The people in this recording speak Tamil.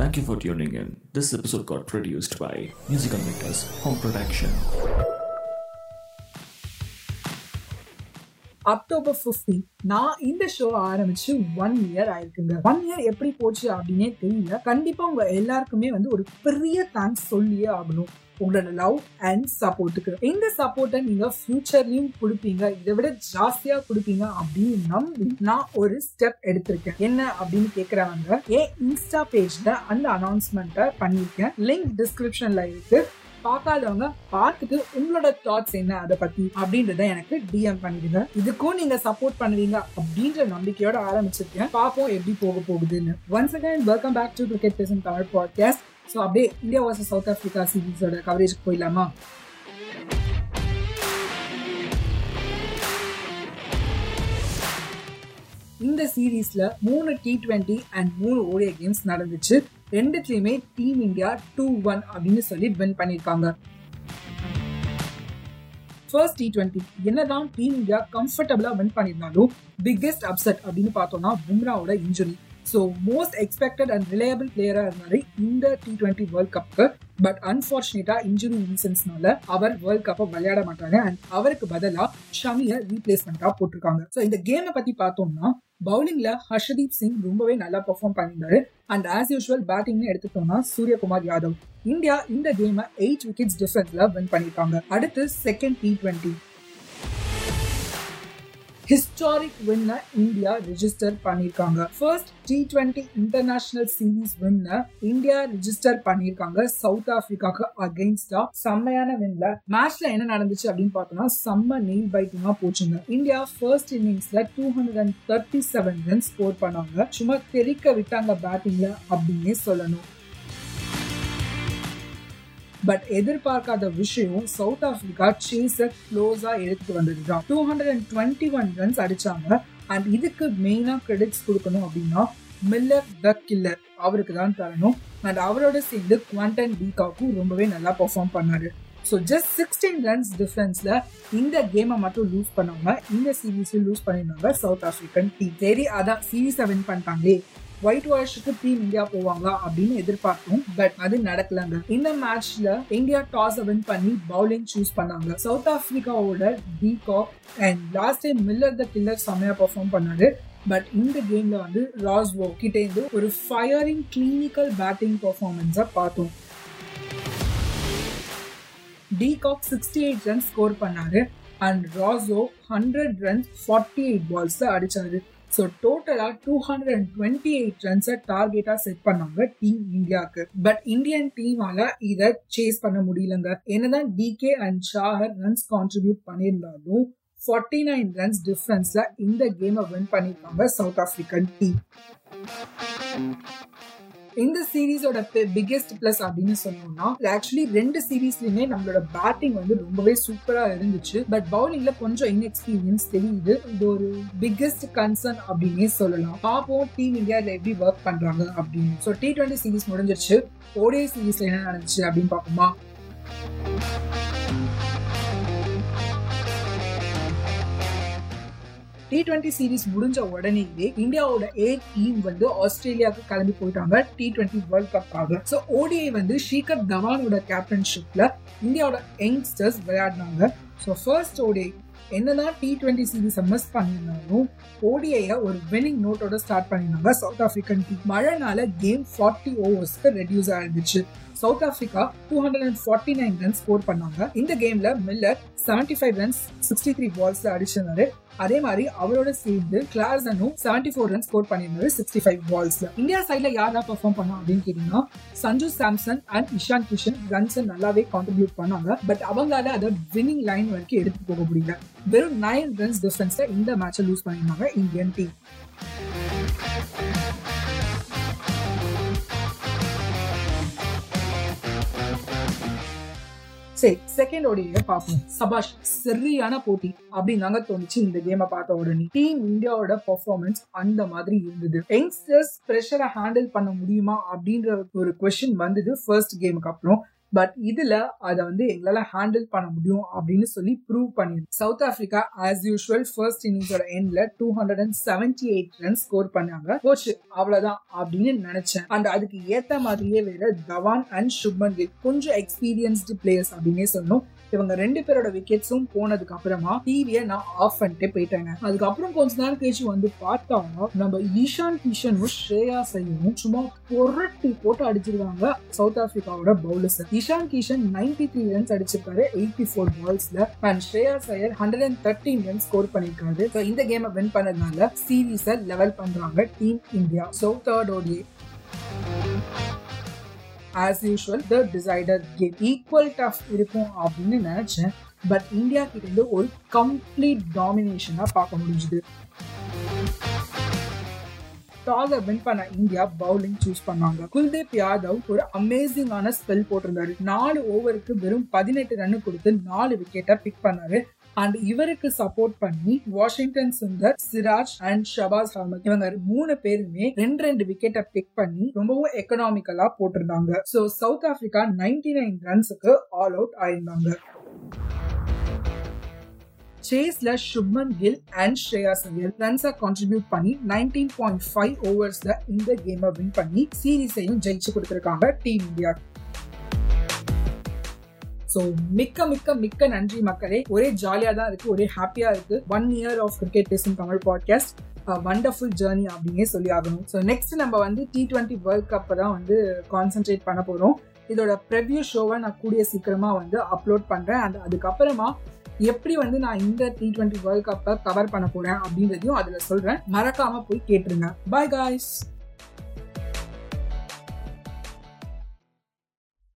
Thank you for tuning in. This episode got produced by Musical Makers Home Production. October 15 நான் இந்த ஷோ ஆரம்பிச்சு ஒன் இயர் ஆயிருக்குங்க ஒன் இயர் எப்படி போச்சு அப்படின்னே தெரியல கண்டிப்பா உங்க எல்லாருக்குமே வந்து ஒரு பெரிய தேங்க்ஸ் சொல்லியே ஆகணும் உங்களோட லவ் அண்ட் சப்போர்ட்டுக்கு இந்த சப்போர்ட்டை நீங்க ஃபியூச்சர்லயும் கொடுப்பீங்க. இதை விட ஜாஸ்தியா கொடுப்பீங்க அப்படின்னு நம்பி நான் ஒரு ஸ்டெப் எடுத்திருக்கேன். என்ன அப்படின்னு கேக்குறவங்க ஏன் இன்ஸ்டா பேஜ்ல அந்த அனௌன்ஸ்மெண்ட்டை பண்ணியிருக்கேன். லிங்க் டிஸ்கிரிப்ஷன்ல இருக்கு. பார்க்காதவங்க பார்த்துட்டு உங்களோட தாட்ஸ் என்ன அதை பத்தி அப்படின்றத எனக்கு டிஎம் பண்ணிடுங்க. இதுக்கும் நீங்க சப்போர்ட் பண்ணுவீங்க அப்படின்ற நம்பிக்கையோட ஆரம்பிச்சிருக்கேன். பார்ப்போம் எப்படி போக போகுதுன்னு. Once again welcome back to cricket பேசும் தமிழ் பாட்காஸ்ட் ஸோ அப்படியே இந்தியா வர்சஸ் சவுத் ஆஃப்ரிக்கா சீரீஸோட கவரேஜுக்கு போயிடலாமா? இந்த சீரீஸில் மூணு டி ட்வெண்ட்டி அண்ட் மூணு ஓடிஐ கேம்ஸ் நடந்துச்சு. ரெண்டுத்துலேயுமே டீம் இந்தியா டூ ஒன் அப்படின்னு சொல்லி வின் பண்ணியிருக்காங்க. ஃபர்ஸ்ட் டி ட்வெண்ட்டி என்னதான் டீம் இந்தியா கம்ஃபர்டபுளாக வின் பண்ணியிருந்தாலும் பிக்கெஸ்ட் அப்செட் அப்படின்னு பார்த்தோம்னா பும்ராவோட injury so most expected and reliable பிளேயராக இருந்தாரு இந்த டி டுவெண்ட்டி வேர்ல்ட் கப்புக்கு பட் அன்பார்ச்சுனேட்டா இன்ஜுரி இன்சென்ஸ்னால அவர் வேர்ல்ட் கப்பை விளையாட மாட்டாங்க அண்ட் அவருக்கு பதிலா ஷமியை ரீப்ளேஸ்மெண்டா போட்டிருக்காங்க. ஸோ இந்த கேமை பத்தி பார்த்தோம்னா பவுலிங்ல ஹர்ஷதீப் சிங் ரொம்பவே நல்லா பெர்ஃபார்ம் பண்ணியிருந்தாரு. அண்ட் ஆஸ் யூஷுவல் பேட்டிங்னு எடுத்துட்டோம்னா சூரியகுமார் யாதவ். இந்தியா இந்த கேமை எயிட் விக்கெட்ஸ் டிஃபரன்ஸ்ல வின் பண்ணியிருக்காங்க. அடுத்து செகண்ட் டி டுவெண்ட்டி ஹிஸ்டாரிக் வின்னை இந்தியா ரிஜிஸ்டர் பண்ணியிருக்காங்க first T twenty international series வின்னை India register பண்ணியிருக்காங்க சவுத் ஆப்பிரிக்காக்கு அகெயின்ஸ்டா செம்மையான வின்ல மேட்ச்ல என்ன நடந்துச்சு அப்படின்னு பார்த்தோம்னா செம்ம நெயில் பைட்டிங்கா போச்சுங்க. India first இன்னிங்ஸ்ல two hundred and thirty seven run score பண்ணாங்க. சும்மா தெறிக்க விட்டாங்க பேட்டிங்ல அப்படின்னே சொல்லணும். பட் எதிர்பார்க்காத விஷயம் சவுத் ஆப்பிரிக்கா சேஸ க்ளோஸா எடுத்து வந்ததுதான் two hundred and twenty one runs அடிச்சாங்க. அண்ட் இதுக்கு மெயினா கிரெடிட்ஸ் கொடுக்கணும் அப்படின்னா மில்லர் த கில்லர் அவருக்கு தான் தரணும். அண்ட் அவரோட சேர்ந்து குவாண்டன் டீகாக்கும் ரொம்பவே நல்லா பெர்ஃபார்ம் பண்ணாரு. ஸோ ஜஸ்ட் சிக்ஸ்டீன் ரன்ஸ் டிஃபரன்ஸில் இந்த கேமை மட்டும் லூஸ் பண்ணவங்க இந்த சீரீஸில் லூஸ் பண்ணிருந்தாங்க சவுத் ஆஃப்ரிக்கன் டீம் சரி அதான் சீரீஸை வின் பண்ணிட்டாங்களே. ஒயிட் வாஷுக்கு டீம் இந்தியா போவாங்களா அப்படின்னு எதிர்பார்த்தோம் பட் அது நடக்கலங்க. இந்த மேட்ச்ல இந்தியா டாஸ் வின் பண்ணி பவுலிங் சூஸ் பண்ணாங்க. South ஆப்பிரிக்காவோட de Kock and last time Miller the killer செம்மையா பெர்ஃபார்ம் பண்ணாரு. பட் இந்த கேம்ல வந்து ராஸ்வோ கிட்ட இருந்து ஒரு ஃபயரிங் கிளினிக்கல் பேட்டிங் பர்ஃபார்மன்ஸை பார்த்தோம். De Kock sixty eight run score பண்ணாரு. And Rossouw hundred runs forty eight balls அடிச்சாரு. ஸோ டோட்டலாக two hundred and twenty eight ரன்ஸை டார்கெட்டாக செட் பண்ணாங்க டீம் இந்தியாவுக்கு. பட் இந்தியன் டீமால இதை சேஸ் பண்ண முடியலங்க. என்னதான் DK and Chahar runs contribute பண்ணியிருந்தாலும் ஃபார்ட்டி நைன் ரன்ஸ் டிஃப்ரென்ஸில் இந்த கேமை வின் பண்ணியிருக்காங்க சவுத் ஆஃப்ரிக்கன் டீம் இந்த சீரீஸோட பிக்கெஸ்ட் பிளஸ் அப்படின்னு சொன்னோம்னா ஆக்சுவலி ரெண்டு சீரீஸ்லயுமே நம்மளோட பேட்டிங் வந்து ரொம்பவே சூப்பரா இருந்துச்சு. பட் பவுலிங்ல கொஞ்சம் இன்எக்ஸ்பீரியன்ஸ் தெரியுது. இது ஒரு பிக்கெஸ்ட் கன்சர்ன் அப்படின்னே சொல்லலாம். பாப்போம் டீம் இந்தியாவில் எப்படி ஒர்க் பண்றாங்க அப்படின்னு. ஸோ டி டுவெண்ட்டி சீரீஸ் முடிஞ்சிருச்சு. ஓடிஐ சீரீஸ்ல என்ன நடந்துச்சு அப்படின்னு பார்ப்போமா டி டுவெண்ட்டி சீரீஸ் முடிஞ்ச உடனேயே இந்தியாவோட ஏ டீம் வந்து ஆஸ்திரேலியாவுக்கு கிளம்பி போயிட்டாங்க டி டுவெண்ட்டி வேர்ல்ட் கப்பாக ஸோ ஓடிஐ வந்து ஸ்ரீகர் தவானோட கேப்டன்ஷிப்ல இந்தியாவோட யங்ஸ்டர்ஸ் விளையாடினாங்க. ஸோ ஃபர்ஸ்ட் ஓடிஐ என்னதான் டி டுவெண்ட்டி சீரீஸ் மிஸ் பண்ணியிருந்தாலும் ஓடிஐயை ஒரு வினிங் நோட்டோட ஸ்டார்ட் பண்ணியிருந்தாங்க சவுத் ஆப்பிரிக்கன் டீம் மழைனால கேம் ஃபார்ட்டி ஓவர்ஸ்க்கு reduce ஆயிருந்துச்சு. South Africa two hundred and forty nine run score பண்ணாங்க. இந்த கேம்ல Miller seventy five runs sixty three பால்ஸ்ல அடிச்சிருந்தாரு. அதே மாதிரி அவரோட சேர்ந்து கிளார்சனும் செவன்டி ஃபோர் ரன் ஸ்கோர் பண்ணியிருந்தாரு சிக்ஸ்டி ஃபைவ் பால்ஸ்ல இந்தியா சைட்ல யாரா பெர்ஃபார்ம் பண்ணா அப்படின்னு கேட்டீங்கன்னா சஞ்சு சாம்சன் அண்ட் இஷான் கிஷன் ரன்ஸ் நல்லாவே கான்ட்ரிபியூட் பண்ணாங்க. பட் அவங்களால அதை வின்னிங் லைன் வரைக்கும் எடுத்து போக முடியல. வெறும் நைன் ரன்ஸ் டிஃபரன்ஸ்ல இந்த மேட்சை லூஸ் பண்ணியிருந்தாங்க இந்தியன் டீம் சரி செகண்ட் ஓடியை பார்ப்போம். சபாஷ் சரியான போட்டி அப்படின்னு தாங்க தோணுச்சு இந்த கேமை பார்த்த உடனே. டீம் இந்தியாவோட பெர்ஃபார்மன்ஸ் அந்த மாதிரி இருந்தது. யங்ஸ்டர்ஸ் ப்ரெஷரை ஹேண்டில் பண்ண முடியுமா அப்படின்ற ஒரு கொஸ்டின் வந்தது ஃபர்ஸ்ட் கேமுக்கு அப்புறம். பட் இதுல அதை வந்து எங்களால ஹேண்டில் பண்ண முடியும் அப்படின்னு சொல்லி ப்ரூவ் பண்ணிருந்தோம் South Africa as usual first இன்னிங்ஸோட எண்ட்ல two hundred and seventy eight run score பண்ணாங்க. போச்சு அவ்வளவுதான் அப்படின்னு நினைச்சேன். அண்ட் அதுக்கு ஏத்த மாதிரியே வேற தவான் அண்ட் சுப்மன் கில் கொஞ்சம் எக்ஸ்பீரியன்ஸ்டு பிளேயர்ஸ் அப்படின்னே சொன்னோம் இவங்க ரெண்டு பேரோட விக்கெட்ஸும் போனதுக்கு அப்புறமா டிவியை நான் ஆஃப் பண்ணிட்டு போயிட்டேங்க. அதுக்கப்புறம் கொஞ்ச நேரம் கழிச்சு வந்து பார்த்தா நம்ம ஈஷான் கிஷனும் ஸ்ரேயா சையும் சும்மா புரட்டி போட்டு அடிச்சிருக்காங்க south ஆப்பிரிக்காவோட bowlers Ishan Kishan ninety three runs அடிச்சிருக்காரு eighty four பால்ஸ்ல and Shreyas Iyer hundred and thirteen run score பண்ணிருக்காரு ஸோ இந்த கேமை வின் பண்ணதுனால சீரீஸை லெவல் பண்றாங்க டீம் இந்தியா சோ தேர்ட் ஓடியே. As usual the decider game equal tough இருக்கும் அப்படின்னு நினைச்சேன். பட் இந்தியா கிட்ட இருந்து ஒரு கம்ப்ளீட் டாமினேஷனா பார்க்க முடிஞ்சுது. டாஸை வின் பண்ண இந்தியா பவுலிங் சூஸ் பண்ணாங்க. குல்தீப் யாதவ் ஒரு அமேசிங்கான ஸ்பெல் போட்டிருந்தாரு. நாலு ஓவருக்கு வெறும் பதினெட்டு ரன் கொடுத்து நாலு விக்கெட்டை பிக் பண்ணாரு. அண்ட் இவருக்கு சப்போர்ட் பண்ணி வாஷிங்டன் சுந்தர் சிராஜ் அண்ட் ஷபாஸ் அஹமத் இவங்க மூணு பேருமே ரெண்டு ரெண்டு விக்கெட்டை பிக் பண்ணி ரொம்பவும் எக்கனாமிக்கலா போட்டிருந்தாங்க. So South Africa ninety nine ரன்ஸுக்கு all out ஆயிருந்தாங்க. சேஸ்ல சுப்மன் கில் அண்ட் ஸ்ரேயா சையர் ரன்ஸை கான்ட்ரிபியூட் பண்ணி நைன்டீன் பாயிண்ட் ஃபைவ் ஓவர்ஸ்ல இந்த கேமை வின் பண்ணி சீரீஸையும் ஜெயிச்சு கொடுத்திருக்காங்க டீம் இந்தியா ஸோ மிக்க மிக்க மிக்க நன்றி மக்களே. ஒரே ஜாலியாக தான் இருக்கு ஒரே ஹாப்பியாக இருக்கு. ஒன் இயர் ஆஃப் கிரிக்கெட் பேசும் தமிழ் பாட்காஸ்ட் வண்டர்ஃபுல் ஜேர்னி அப்படின்னே சொல்லி ஆகணும் ஸோ நெக்ஸ்ட் நம்ம வந்து டி டுவெண்ட்டி வேர்ல்ட் கப்பை தான் வந்து கான்சென்ட்ரேட் பண்ண போகிறோம் இதோட ப்ரெவியூ ஷோவை நான் கூடிய சீக்கிரமாக வந்து அப்லோட் பண்ணுறேன் அண்ட் அதுக்கப்புறமா எப்படி வந்து நான் இந்த டி டுவெண்ட்டி வேர்ல்ட் கப்பை கவர் பண்ண போகிறேன் அப்படின்றதையும் அதில் சொல்கிறேன் மறக்காமல் போய் கேட்டுருங்க. Bye guys